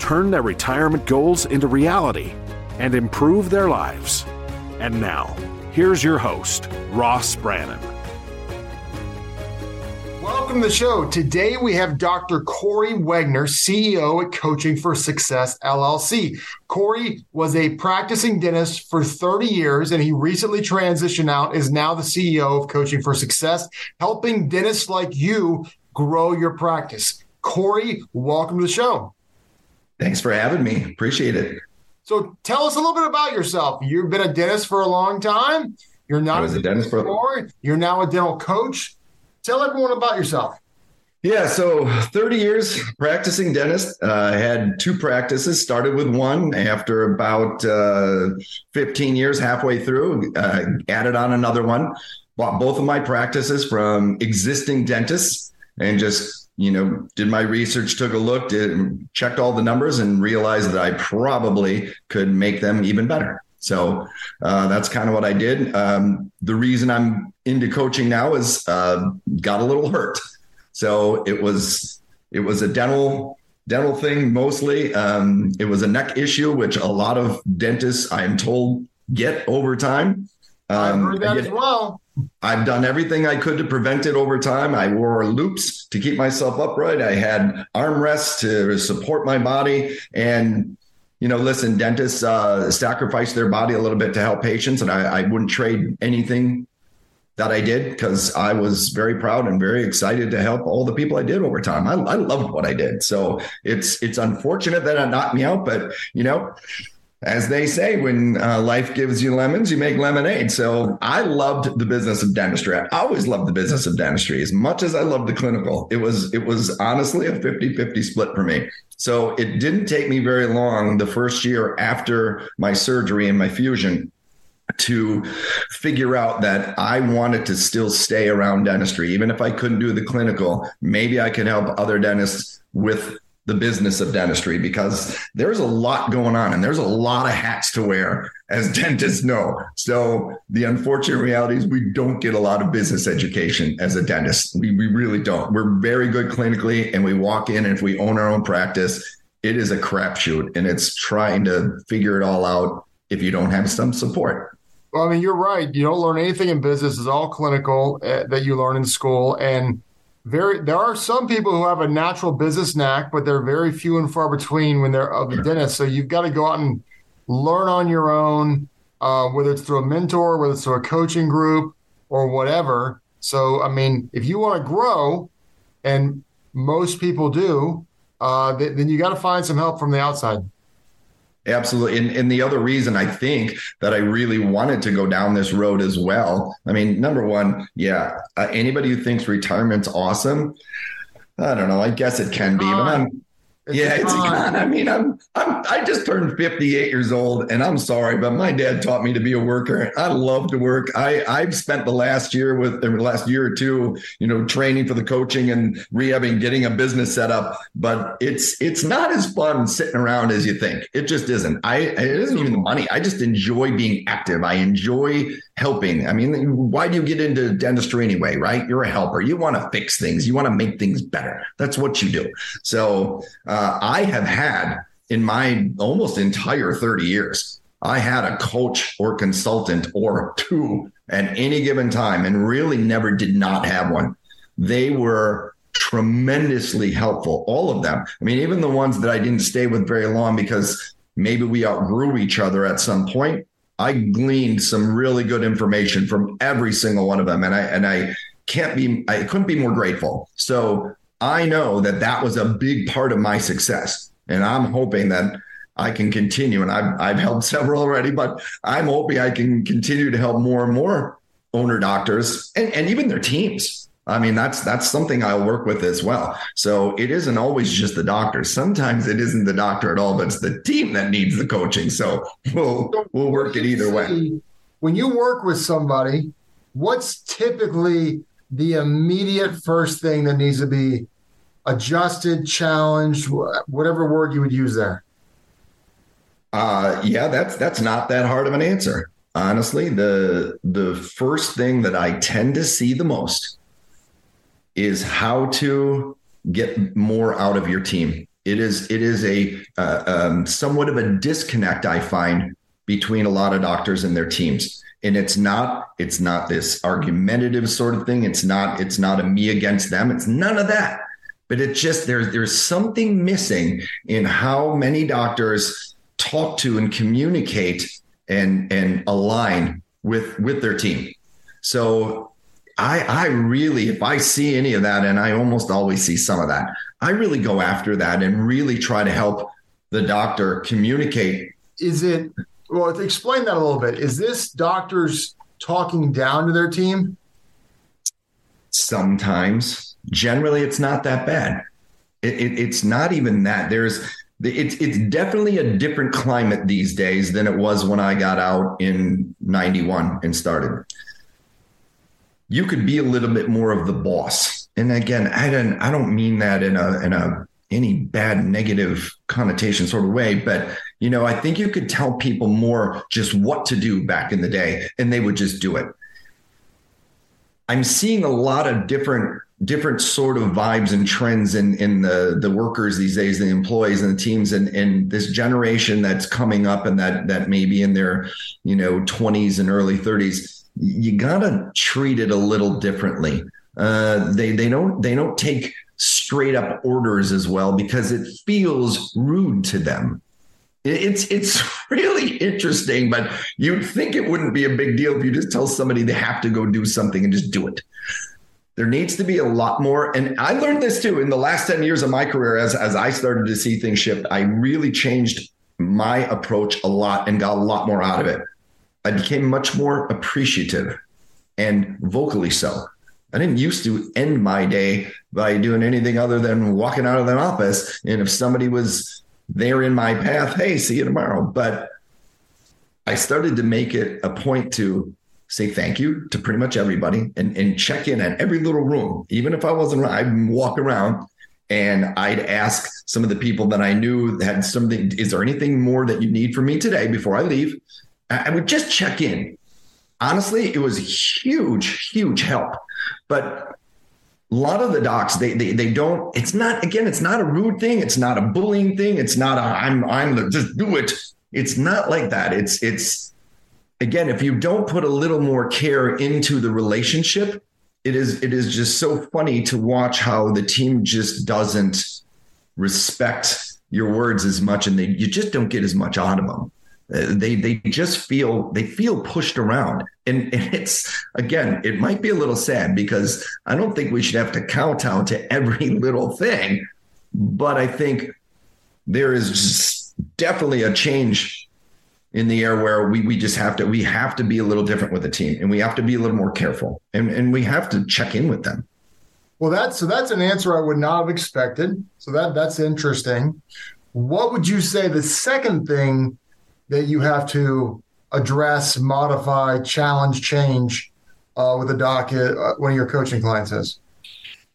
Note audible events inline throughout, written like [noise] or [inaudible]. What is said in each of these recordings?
turn their retirement goals into reality, and improve their lives. And now, here's your host, Ross Brannan. Welcome to the show. Today we have Dr. Kory Wegner, CEO at Coaching for Success LLC. Kory was a practicing dentist for 30 years and he recently transitioned out, is now the CEO of Coaching for Success, helping dentists like you grow your practice. Kory, welcome to the show. Thanks for having me. Appreciate it. So tell us a little bit about yourself. You've been a dentist for a long time. You're not was a dentist for anymore. You're now a dental coach. Tell everyone about yourself. Yeah, so 30 years practicing dentist. Uh, I had two practices. Started with one after about uh, 15 years, halfway through. Uh, added on another one. Bought both of my practices from existing dentists, and just you know did my research, took a look, did checked all the numbers, and realized that I probably could make them even better. So uh, that's kind of what I did. Um, the reason I'm into coaching now is uh, got a little hurt. So it was it was a dental dental thing mostly. Um, it was a neck issue, which a lot of dentists, I'm told, get over time. Um, I've heard that as well. I've done everything I could to prevent it over time. I wore loupes to keep myself upright. I had armrests to support my body, and you know, listen, dentists uh, sacrifice their body a little bit to help patients, and I, I wouldn't trade anything that I did because I was very proud and very excited to help all the people I did over time. I, I loved what I did, so it's it's unfortunate that it knocked me out, but you know, as they say, when uh, life gives you lemons, you make lemonade. So I loved the business of dentistry. I always loved the business of dentistry as much as I loved the clinical. It was, it was honestly a 50 50 split for me. So it didn't take me very long the first year after my surgery and my fusion to figure out that I wanted to still stay around dentistry. Even if I couldn't do the clinical, maybe I could help other dentists with the business of dentistry because there's a lot going on and there's a lot of hats to wear as [laughs] dentists know. So the unfortunate reality is we don't get a lot of business education as a dentist. We, we really don't. We're very good clinically and we walk in and if we own our own practice, it is a crapshoot and it's trying to figure it all out if you don't have some support. Well, I mean, you're right. You don't learn anything in business. It's all clinical uh, that you learn in school. And very there are some people who have a natural business knack, but they're very few and far between when they're of the dentist. So you've got to go out and learn on your own, uh, whether it's through a mentor, whether it's through a coaching group or whatever. So I mean, if you want to grow, and most people do, uh, th- then you got to find some help from the outside. Absolutely. And, and the other reason I think that I really wanted to go down this road as well. I mean, number one, yeah, uh, anybody who thinks retirement's awesome, I don't know. I guess it can be, but I'm it's yeah, it's con. I mean, I'm I'm I just turned 58 years old, and I'm sorry, but my dad taught me to be a worker. I love to work. I I've spent the last year with the last year or two, you know, training for the coaching and rehabbing, getting a business set up. But it's it's not as fun sitting around as you think. It just isn't. I it isn't even the money. I just enjoy being active. I enjoy helping. I mean, why do you get into dentistry anyway, right? You're a helper. You want to fix things. You want to make things better. That's what you do. So uh, uh, I have had in my almost entire 30 years, I had a coach or consultant or two at any given time and really never did not have one. They were tremendously helpful, all of them. I mean, even the ones that I didn't stay with very long because maybe we outgrew each other at some point I gleaned some really good information from every single one of them, and I and I can't be I couldn't be more grateful. So I know that that was a big part of my success, and I'm hoping that I can continue. And I've I've helped several already, but I'm hoping I can continue to help more and more owner doctors and, and even their teams. I mean, that's that's something I'll work with as well. So it isn't always just the doctor. Sometimes it isn't the doctor at all, but it's the team that needs the coaching. So we'll we'll work it either way. When you work with somebody, what's typically the immediate first thing that needs to be adjusted, challenged, whatever word you would use there? Uh, yeah, that's that's not that hard of an answer. Honestly, the the first thing that I tend to see the most is how to get more out of your team. It is it is a uh, um, somewhat of a disconnect I find between a lot of doctors and their teams and it's not it's not this argumentative sort of thing. It's not it's not a me against them. It's none of that. But it's just there's there's something missing in how many doctors talk to and communicate and and align with with their team. So i i really if i see any of that and i almost always see some of that i really go after that and really try to help the doctor communicate. Is it well explain that a little bit is this doctors talking down to their team sometimes generally it's not that bad it, it, it's not even that there's it's it's definitely a different climate these days than it was when I got out in 91 and started. You could be a little bit more of the boss. And again, I don't I don't mean that in a in a any bad negative connotation sort of way, but you know, I think you could tell people more just what to do back in the day and they would just do it. I'm seeing a lot of different different sort of vibes and trends in in the the workers these days, the employees and the teams, and and this generation that's coming up and that that may be in their you know 20s and early 30s. You gotta treat it a little differently. Uh, they they don't they don't take straight up orders as well because it feels rude to them. It's it's [laughs] really interesting, but you'd think it wouldn't be a big deal if you just tell somebody they have to go do something and just do it. There needs to be a lot more. And I learned this too in the last 10 years of my career as, as I started to see things shift. I really changed my approach a lot and got a lot more out of it. I became much more appreciative and vocally so. I didn't used to end my day by doing anything other than walking out of the office. And if somebody was there in my path, hey, see you tomorrow. But I started to make it a point to say thank you to pretty much everybody and, and check in at every little room. Even if I wasn't, I'd walk around and I'd ask some of the people that I knew had something. Is there anything more that you need from me today before I leave? I would just check in. Honestly, it was huge, huge help. But a lot of the docs, they they they don't. It's not again. It's not a rude thing. It's not a bullying thing. It's not a I'm I'm the just do it. It's not like that. It's it's again, if you don't put a little more care into the relationship, it is it is just so funny to watch how the team just doesn't respect your words as much, and they you just don't get as much out of them. Uh, they they just feel they feel pushed around, and, [laughs] and it's again it might be a little sad because I don't think we should have to kowtow to every [laughs] little thing, but I think there is definitely a change in the air where we we just have to we have to be a little different with the team and we have to be a little more careful and and we have to check in with them. Well, that's so that's an answer I would not have expected. So that that's interesting. What would you say the second thing that you have to address, modify, challenge, change uh, with a docket uh, one of your coaching clients is?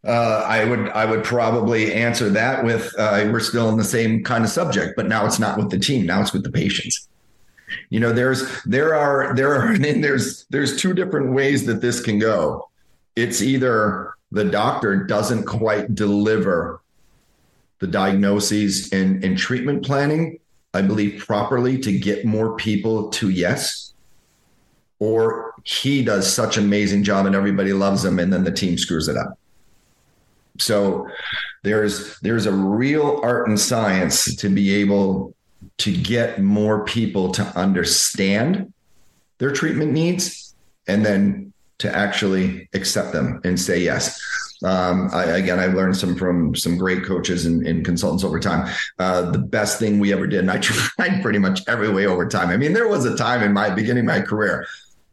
Uh, I would I would probably answer that with uh, we're still in the same kind of subject, but now it's not with the team. Now it's with the patients. You know, there's there are there are [laughs] and there's there's two different ways that this can go. It's either the doctor doesn't quite deliver the diagnoses and, and treatment planning, I believe, properly to get more people to yes. Or he does such an amazing job and everybody loves him, and then the team screws it up. So there's there's a real art and science to be able to get more people to understand their treatment needs and then to actually accept them and say yes. Um, I, again, I learned some from some great coaches and, and consultants over time. Uh, the best thing we ever did, and I [laughs] tried pretty much every way over time. I mean, there was a time in my beginning my career,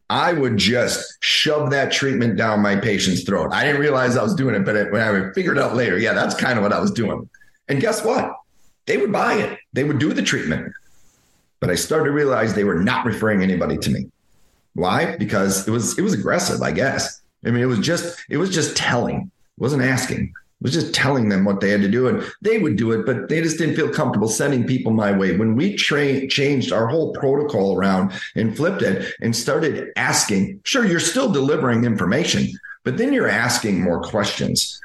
I would just shove that treatment down my patient's throat. I didn't realize I was doing it, but when I figured out later, yeah, that's kind of what I was doing. And guess what? They would buy it. They would do the treatment. But I started to realize they were not referring anybody to me. Why? Because it was it was aggressive, I guess. I mean, it was just it was just telling. Wasn't asking. Was just telling them what they had to do and they would do it but they just didn't feel comfortable sending people my way. When we tra- changed our whole protocol around and flipped it and started asking sure you're still delivering information but then you're asking more questions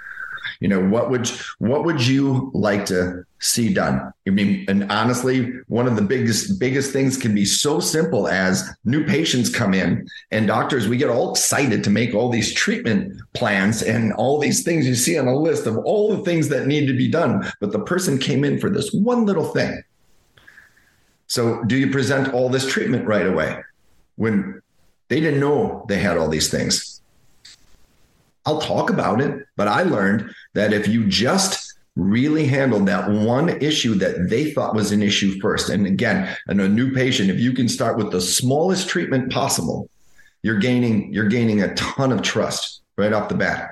you know what would what would you like to see done? I mean and honestly one of the biggest biggest things can be so simple as new patients come in and doctors we get all excited to make all these treatment plans and all these things you see on a list of all the things that need to be done. But the person came in for this one little thing. So do you present all this treatment right away when they didn't know they had all these things I'll talk about it, but I learned that if you just really handled that one issue that they thought was an issue first, and again, in a new patient, if you can start with the smallest treatment possible, you're gaining you're gaining a ton of trust right off the bat.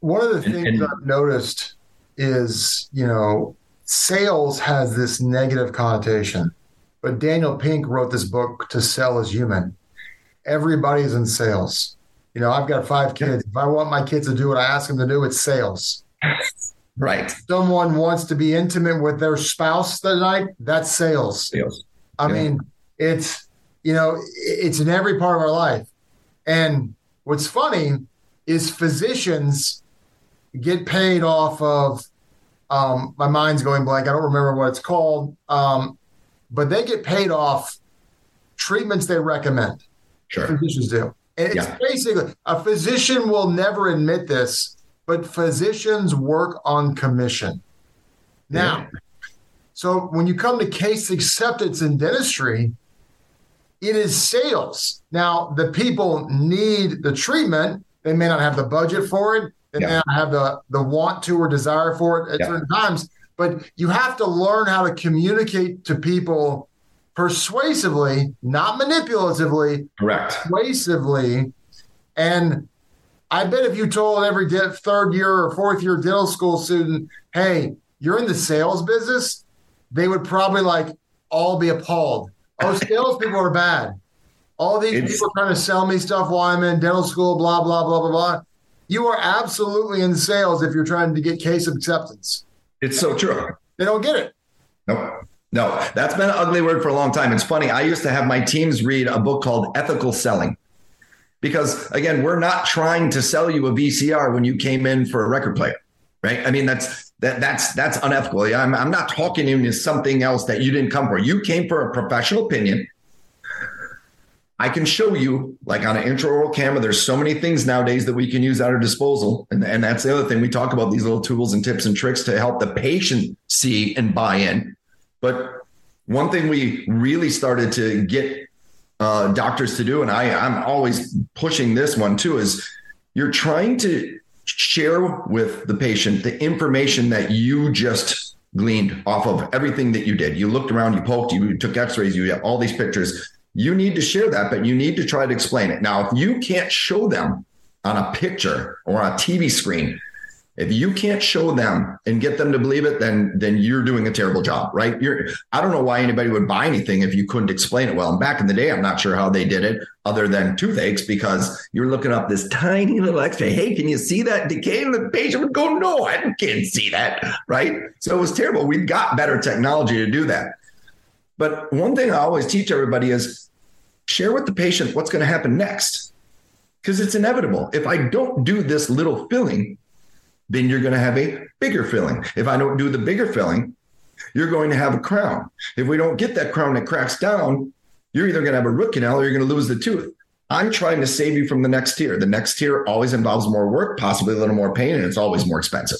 One of the and, things and, I've noticed is, you know, sales has this negative connotation. But Daniel Pink wrote this book To Sell Is Human. Everybody's in sales you know, I've got five kids. If I want my kids to do what I ask them to do, it's sales. Right. Someone wants to be intimate with their spouse tonight, that's sales. Sales. I yeah. mean, it's, you know, it's in every part of our life. And what's funny is physicians get paid off of, um, my mind's going blank. I don't remember what it's called. Um, but they get paid off treatments they recommend. Sure. Physicians do. And it's yeah. basically a physician will never admit this, but physicians work on commission. Now, yeah. so when you come to case acceptance in dentistry, it is sales. Now, the people need the treatment. They may not have the budget for it. They yeah. may not have the, the want to or desire for it at certain times. But you have to learn how to communicate to people persuasively, not manipulatively, correct, persuasively. And I bet if you told every third year or fourth year dental school student, hey, you're in the sales business, they would probably like all be appalled. Oh, [laughs] salespeople are bad. All these it's, people trying to sell me stuff while I'm in dental school, blah, blah, blah, blah, blah. You are absolutely in sales if you're trying to get case acceptance. It's so true. They don't get it. Nope. No, that's been an ugly word for a long time. It's funny. I used to have my teams read a book called Ethical Selling because, again, we're not trying to sell you a VCR when you came in for a record player, right? I mean, that's that that's that's unethical. I'm I'm not talking into something else that you didn't come for. You came for a professional opinion. I can show you, like on an intraoral camera, there's so many things nowadays that we can use at our disposal. And, and that's the other thing. We talk about these little tools and tips and tricks to help the patient see and buy in. But one thing we really started to get uh, doctors to do, and I, I'm always pushing this one too, is you're trying to share with the patient the information that you just gleaned off of everything that you did. You looked around, you poked, you took x-rays, you have all these pictures. You need to share that, but you need to try to explain it. Now, if you can't show them on a picture or on a TV screen if you can't show them and get them to believe it, then then you're doing a terrible job, right? You're I don't know why anybody would buy anything if you couldn't explain it well. And back in the day, I'm not sure how they did it other than toothaches because you're looking up this tiny little X-ray. Hey, can you see that decay? And the patient would go, No, I can't see that, right? So it was terrible. We've got better technology to do that. But one thing I always teach everybody is share with the patient what's going to happen next because it's inevitable. If I don't do this little filling, then you're going to have a bigger filling. If I don't do the bigger filling, you're going to have a crown. If we don't get that crown that cracks down, you're either going to have a root canal or you're going to lose the tooth. I'm trying to save you from the next tier. The next tier always involves more work, possibly a little more pain, and it's always more expensive.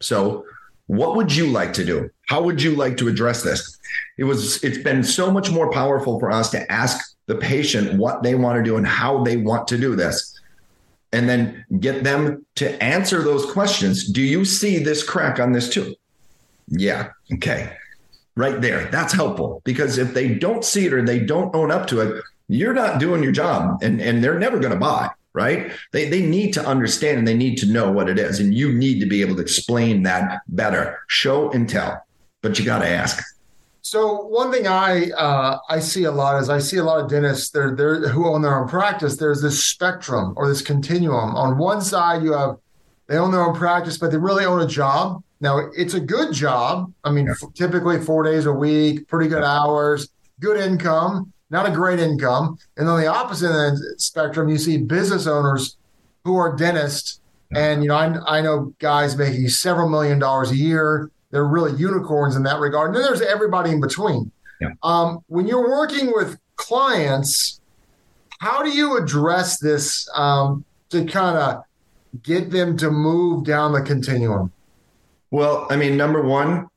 So, what would you like to do? How would you like to address this? It was it's been so much more powerful for us to ask the patient what they want to do and how they want to do this and then get them to answer those questions. Do you see this crack on this too? Yeah. Okay. Right there. That's helpful because if they don't see it or they don't own up to it, you're not doing your job and, and they're never going to buy right? They, they need to understand and they need to know what it is. And you need to be able to explain that better, show and tell, but you got to ask. So one thing I uh, I see a lot is I see a lot of dentists they're, they're who own their own practice. There's this spectrum or this continuum. On one side, you have they own their own practice, but they really own a job. Now it's a good job. I mean, yeah. f- typically four days a week, pretty good hours, good income not a great income. And on the opposite end spectrum, you see business owners who are dentists. And, you know, I, I know guys making several million dollars a year. They're really unicorns in that regard. And then there's everybody in between. Yeah. Um, when you're working with clients, how do you address this um, to kind of get them to move down the continuum? Well, I mean, number one,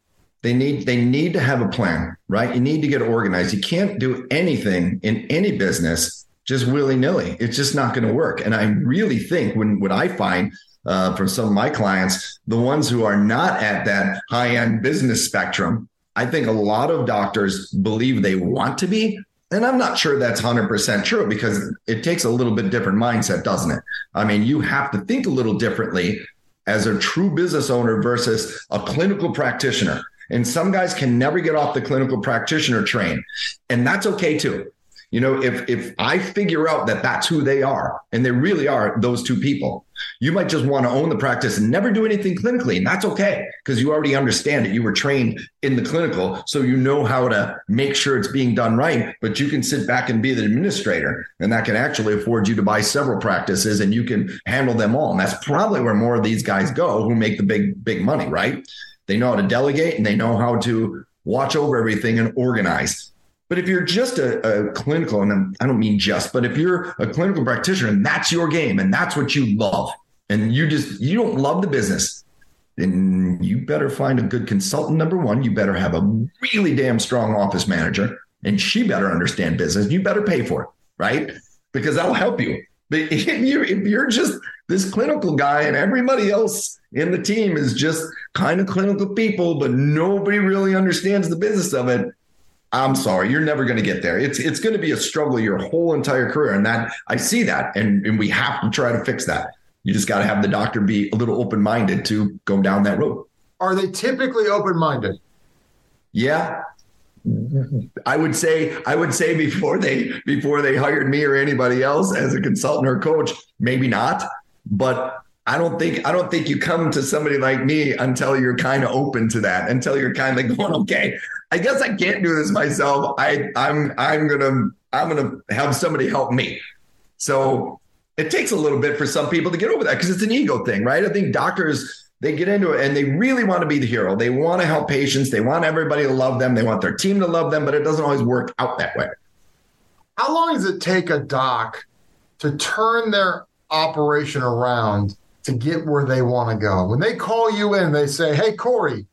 they need they need to have a plan, right? You need to get organized. You can't do anything in any business just willy nilly. It's just not going to work. And I really think when what I find uh, from some of my clients, the ones who are not at that high end business spectrum, I think a lot of doctors believe they want to be. And I'm not sure that's 100% true because it takes a little bit different mindset, doesn't it? I mean, you have to think a little differently as a true business owner versus a clinical practitioner. And some guys can never get off the clinical practitioner train. And that's okay too. You know, if if I figure out that that's who they are and they really are those two people, you might just want to own the practice and never do anything clinically. And that's okay because you already understand it. You were trained in the clinical, so you know how to make sure it's being done right. But you can sit back and be the administrator, and that can actually afford you to buy several practices and you can handle them all. And that's probably where more of these guys go who make the big, big money, right? They know how to delegate and they know how to watch over everything and organize. But if you're just a, a, clinical, and I don't mean just, but if you're a clinical practitioner and that's your game and that's what you love, and you just you don't love the business, then you better find a good consultant. Number one, you better have a really damn strong office manager, and she better understand business. You better pay for it, right? Because that'll help you. But [laughs] if you're, if you're just this clinical guy and everybody else in the team is just kind of clinical people, but nobody really understands the business of it. I'm sorry, you're never going to get there. It's it's going to be a struggle your whole entire career, and that I see that, and and we have to try to fix that. You just got to have the doctor be a little open minded to go down that road. Are they typically open minded? Yeah, I would say I would say before they before they hired me or anybody else as a consultant or coach, maybe not. But I don't think I don't think you come to somebody like me until you're kind of open to that, until you're kind of like [laughs] going, okay, I guess I can't do this myself. I I'm I'm gonna I'm gonna have somebody help me. So it takes a little bit for some people to get over that because it's an ego thing, right? I think doctors they get into it and they really want to be the hero. They want to help patients. They want everybody to love them. They want their team to love them, but it doesn't always work out that way. How long does it take a doc to turn their operation around to get where they want to go. When they call you in, they say, "Hey, Kory,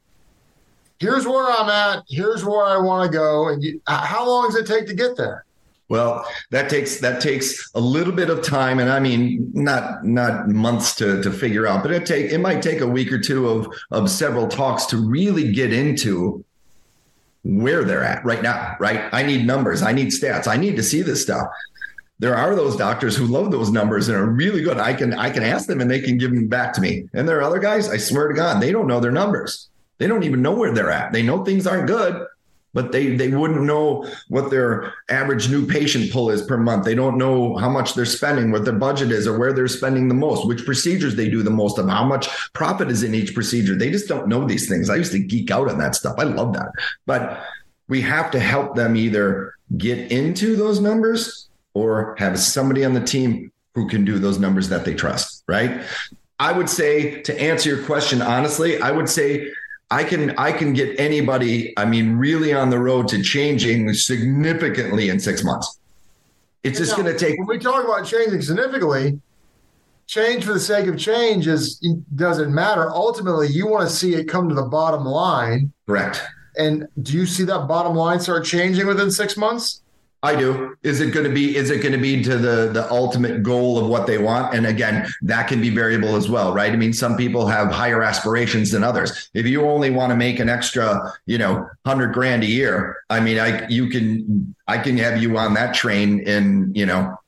here's where I'm at. Here's where I want to go." And you, how long does it take to get there? Well, that takes that takes a little bit of time, and I mean not not months to to figure out, but it take it might take a week or two of of several talks to really get into where they're at right now. Right? I need numbers. I need stats. I need to see this stuff there are those doctors who love those numbers and are really good. I can I can ask them and they can give them back to me. And there are other guys, I swear to God, they don't know their numbers. They don't even know where they're at. They know things aren't good, but they they wouldn't know what their average new patient pull is per month. They don't know how much they're spending, what their budget is, or where they're spending the most, which procedures they do the most of, how much profit is in each procedure. They just don't know these things. I used to geek out on that stuff. I love that. But we have to help them either get into those numbers or have somebody on the team who can do those numbers that they trust, right? I would say to answer your question honestly, I would say I can I can get anybody, I mean, really on the road to changing significantly in six months. It's just going to take. When we talk about changing significantly, change for the sake of change is doesn't matter. Ultimately, you want to see it come to the bottom line. Correct. And do you see that bottom line start changing within six months? I do. Is it going to be? Is it going to be to the the ultimate goal of what they want? And again, that can be variable as well, right? I mean, some people have higher aspirations than others. If you only want to make an extra, you know, hundred grand a year, I mean, I you can I can have you on that train in you know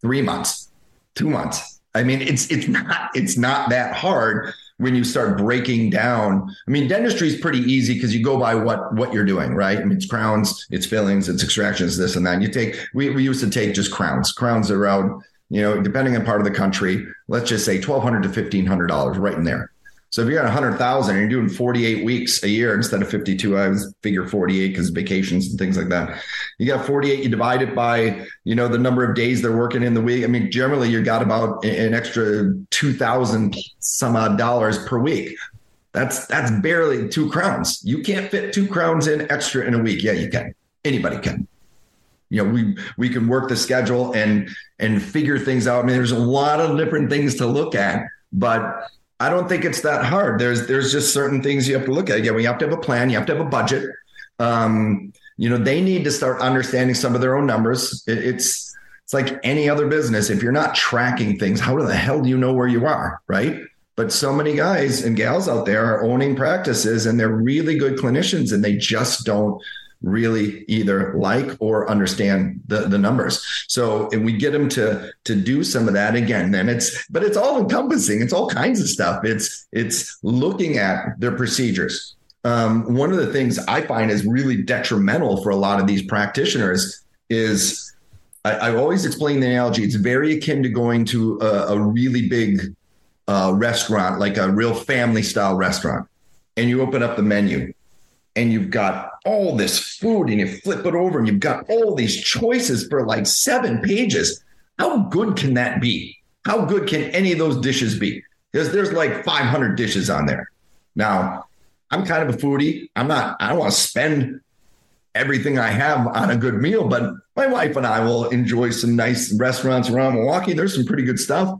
three months, two months. I mean, it's it's not it's not that hard when you start breaking down i mean dentistry is pretty easy because you go by what what you're doing right? I mean it's crowns it's fillings it's extractions this and that. And you take we, we used to take just crowns. Crowns are around you know depending on part of the country let's just say 1200 to 1500 dollars right in there so if you're at 100,000 and you're doing 48 weeks a year instead of 52, I was figure 48 because vacations and things like that. You got 48, you divide it by, you know, the number of days they're working in the week. I mean, generally you got about an extra 2000 some odd dollars per week. That's that's barely two crowns. You can't fit two crowns in extra in a week. Yeah, you can. Anybody can. You know, we we can work the schedule and and figure things out. I mean, there's a lot of different things to look at, but I don't think it's that hard. There's there's just certain things you have to look at. Again, we have to have a plan. You have to have a budget. Um, you know, they need to start understanding some of their own numbers. It, it's it's like any other business. If you're not tracking things, how the hell do you know where you are, right? But so many guys and gals out there are owning practices and they're really good clinicians and they just don't really either like or understand the, the numbers. So and we get them to to do some of that again. Then it's but it's all encompassing. It's all kinds of stuff. It's it's looking at their procedures. Um, one of the things I find is really detrimental for a lot of these practitioners is I, I always explain the analogy. It's very akin to going to a, a really big uh, restaurant, like a real family style restaurant, and you open up the menu and you've got all this food and you flip it over and you've got all these choices for like seven pages. How good can that be? How good can any of those dishes be? Because there's like 500 dishes on there. Now, I'm kind of a foodie. I'm not, I don't want to spend everything I have on a good meal, but my wife and I will enjoy some nice restaurants around Milwaukee. There's some pretty good stuff.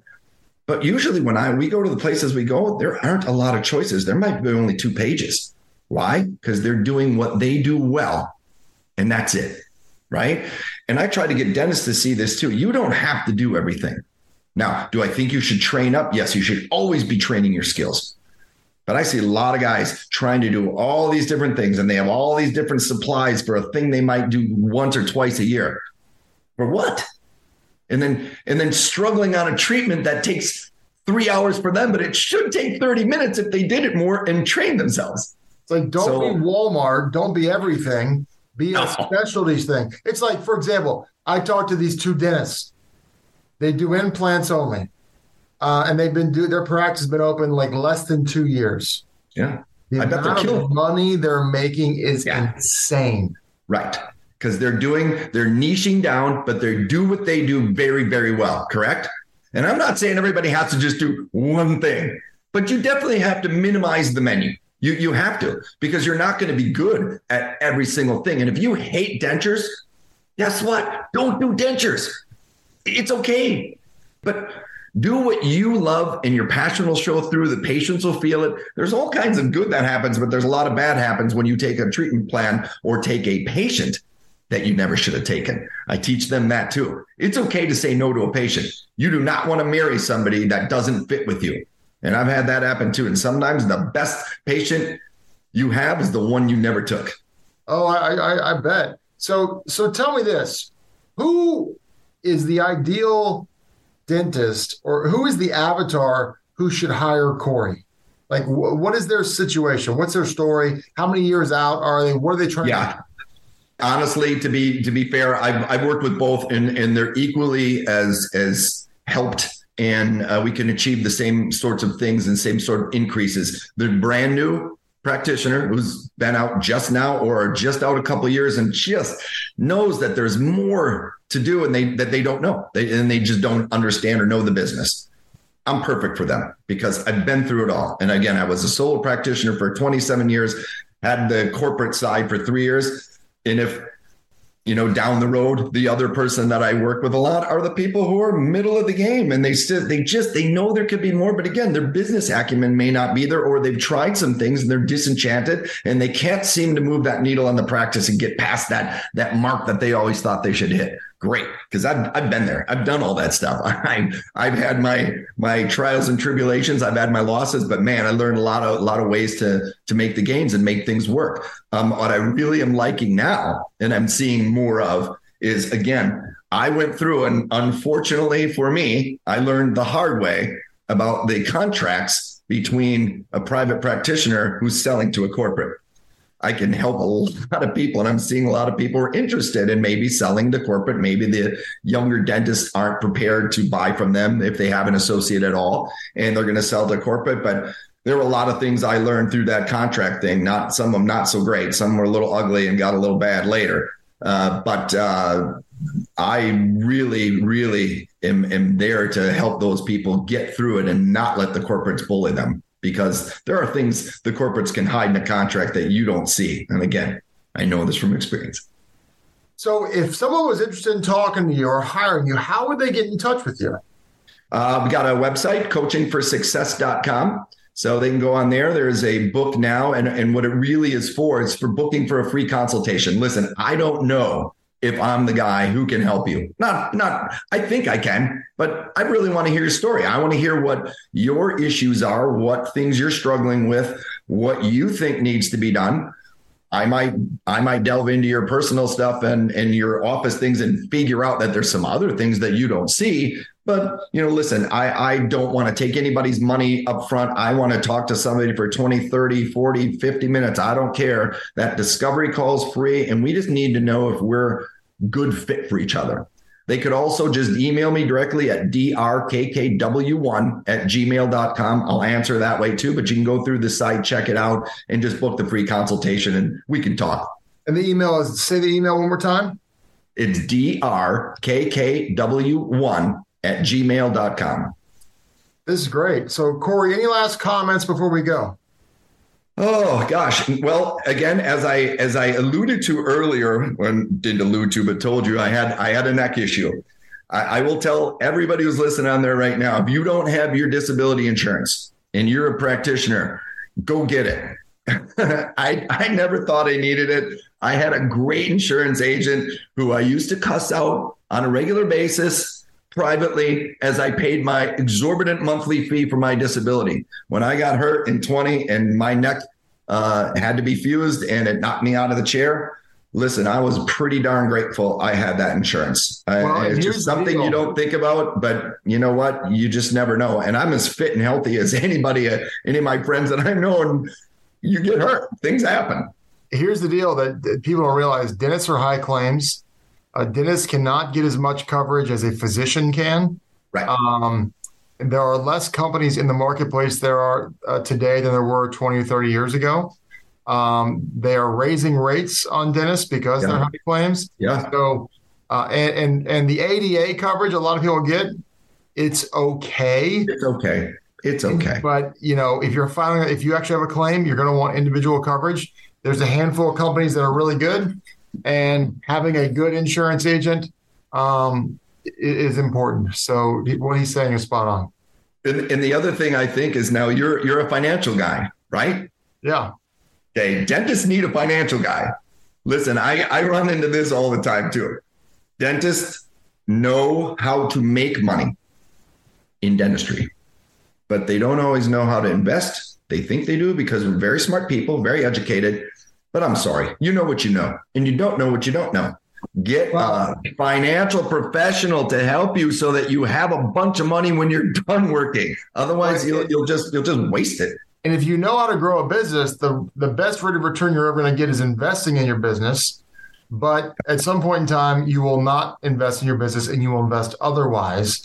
But usually when I we go to the places we go, there aren't a lot of choices. There might be only two pages. Why? Because they're doing what they do well, and that's it. Right. And I try to get dentists to see this too. You don't have to do everything. Now, do I think you should train up? Yes, you should always be training your skills. But I see a lot of guys trying to do all these different things and they have all these different supplies for a thing they might do once or twice a year. For what? And then and then struggling on a treatment that takes 3 hours for them, but it should take 30 minutes if they did it more and trained themselves. It's like don't so, be Walmart, don't be everything, be a no. specialties thing. It's like, for example, I talked to these two dentists. They do implants only, uh, and they've been do their practice has been open like less than two years. Yeah, the I amount of money they're making is yeah. insane. Right, because they're doing they're niching down, but they do what they do very very well. Correct. And I'm not saying everybody has to just do one thing, but you definitely have to minimize the menu. You you have to because you're not going to be good at every single thing. And if you hate dentures, guess what? Don't do dentures. It's okay. But do what you love and your passion will show through. The patients will feel it. There's all kinds of good that happens, but there's a lot of bad happens when you take a treatment plan or take a patient that you never should have taken. I teach them that too. It's okay to say no to a patient. You do not want to marry somebody that doesn't fit with you. And I've had that happen too. And sometimes the best patient you have is the one you never took. Oh, I, I, I bet. So, so tell me this: Who is the ideal dentist, or who is the avatar who should hire Kory? Like, wh- what is their situation? What's their story? How many years out are they? What are they trying? Yeah. Honestly, to be to be fair, I've I've worked with both, and and they're equally as as helped and uh, we can achieve the same sorts of things and same sort of increases. The brand new practitioner who's been out just now or just out a couple years and just knows that there's more to do and they that they don't know. They, and they just don't understand or know the business. I'm perfect for them because i've been through it all. And again i was a solo practitioner for 27 years had the corporate side for three years. And if you know, down the road, the other person that I work with a lot are the people who are middle of the game and they still, they just, they know there could be more. But again, their business acumen may not be there or they've tried some things and they're disenchanted and they can't seem to move that needle on the practice and get past that, that mark that they always thought they should hit great because I've I've been there. I've done all that stuff. [laughs] I I've had my my trials and tribulations. I've had my losses, but man, I learned a lot of a lot of ways to to make the gains and make things work. Um, what I really am liking now, and I'm seeing more of, is again, I went through, and unfortunately for me, I learned the hard way about the contracts between a private practitioner who's selling to a corporate. I can help a lot of people. And I'm seeing a lot of people are interested in maybe selling to corporate. Maybe the younger dentists aren't prepared to buy from them if they have an associate at all, and they're going to sell to corporate. But there were a lot of things I learned through that contract thing. Not some of them not so great. Some were a little ugly and got a little bad later. Uh, but uh, I really, really am, am there to help those people get through it and not let the corporates bully them because there are things the corporates can hide in a contract that you don't see. And again, I know this from experience. So, if someone was interested in talking to you or hiring you, how would they get in touch with you? Uh, we got a website, coachingforsuccess.com. So they can go on there. There's a book now, and, and what it really is for is for booking for a free consultation. Listen, I don't know if I'm the guy who can help you. Not, not, I think I can, but I really want to hear your story. I want to hear what your issues are, what things you're struggling with, what you think needs to be done. I might I might delve into your personal stuff and and your office things and figure out that there's some other things that you don't see. But you know, listen, I I don't want to take anybody's money up front. I want to talk to somebody for 20, 30, 40, 50 minutes. I don't care. That discovery call is free and we just need to know if we're good fit for each other. They could also just email me directly at drkkw1 at gmail.com. I'll answer that way too, but you can go through the site, check it out, and just book the free consultation and we can talk. And the email is say the email one more time. It's drkkw1 at gmail.com. This is great. So, Kory, any last comments before we go? Oh gosh. Well, again, as I as I alluded to earlier, when didn't allude to, but told you I had I had a neck issue. I, I will tell everybody who's listening on there right now, if you don't have your disability insurance and you're a practitioner, go get it. [laughs] I I never thought I needed it. I had a great insurance agent who I used to cuss out on a regular basis privately as I paid my exorbitant monthly fee for my disability. When I got hurt in 20 and my neck uh, had to be fused and it knocked me out of the chair, listen, I was pretty darn grateful I had that insurance. Well, it's just something you don't think about, but you know what? You just never know. And I'm as fit and healthy as [laughs] anybody, uh, any of my friends that I've known. You get hurt, things happen. Here's the deal that, that people don't realize dentists are high claims a dentist cannot get as much coverage as a physician can. Right. Um, there are less companies in the marketplace there are uh, today than there were 20 or 30 years ago. Um, they are raising rates on dentists because yeah. they're high claims. Yeah. So, uh, and, and and the ADA coverage, a lot of people get. It's okay. It's okay. It's okay. But you know, if you're filing, if you actually have a claim, you're going to want individual coverage. There's a handful of companies that are really good and having a good insurance agent um, is important. So what he's saying is spot on. And, and the other thing I think is now you're you're a financial guy, right? Yeah. Okay. Dentists need a financial guy. Listen, I, I run into this all the time too. Dentists know how to make money in dentistry, but they don't always know how to invest. They think they do because we're very smart people, very educated, but I'm sorry, you know what you know, and you don't know what you don't know. Get a financial professional to help you so that you have a bunch of money when you're [laughs] done working. Otherwise, you'll, you'll just you'll just waste it. And if you know how to grow a business, the the best rate of return you're ever going to get is investing in your business. But at some point in time, you will not invest in your business, and you will invest otherwise.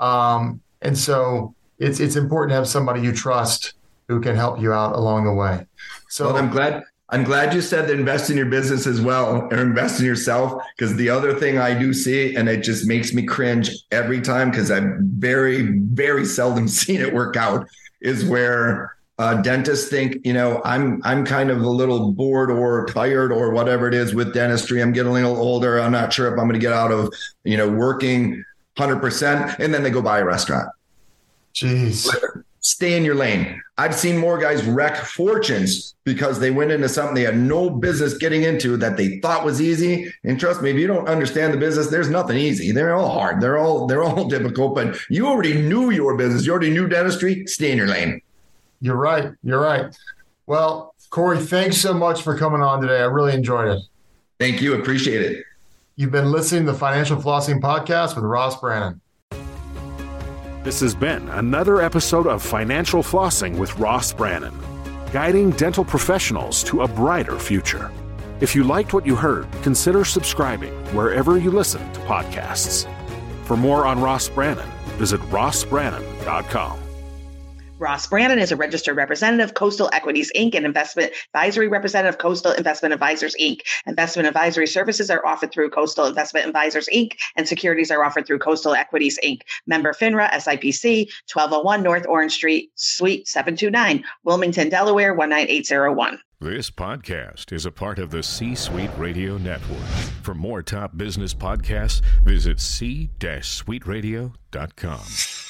Um, and so it's it's important to have somebody you trust who can help you out along the way. So well, I'm glad I'm glad you said that invest in your business as well or invest in yourself. Because the other thing I do see, and it just makes me cringe every time because I've very, very seldom [laughs] seen it work out, is where uh, dentists think, you know, I'm I'm kind of a little bored or tired or whatever it is with dentistry. I'm getting a little older. I'm not sure if I'm going to get out of, you know, working 100%. And then they go buy a restaurant. Jeez. Stay in your lane. I've seen more guys wreck fortunes because they went into something they had no business getting into that they thought was easy. And trust me, if you don't understand the business, there's nothing easy. They're all hard. They're all they're all [laughs] difficult. But you already knew your business. You already knew dentistry. Stay in your lane. You're right. You're right. Well, Kory, thanks so much for coming on today. I really enjoyed it. Thank you. Appreciate it. You've been listening to the Financial Flossing Podcast with Ross Brannan. This has been another episode of Financial Flossing with Ross Brannan, guiding dental professionals to a brighter future. If you liked what you heard, consider subscribing wherever you listen to podcasts. For more on Ross Brannan, visit rossbrannan.com. Ross Brannan is a registered representative, Coastal Equities Inc., and investment advisory representative, of Coastal Investment Advisors Inc. Investment advisory services are offered through Coastal Investment Advisors Inc., and securities are offered through Coastal Equities Inc. Member FINRA, SIPC, 1201 North Orange Street, Suite 729, Wilmington, Delaware 19801. This podcast is a part of the C Suite Radio Network. For more top business podcasts, visit c-suiteradio.com.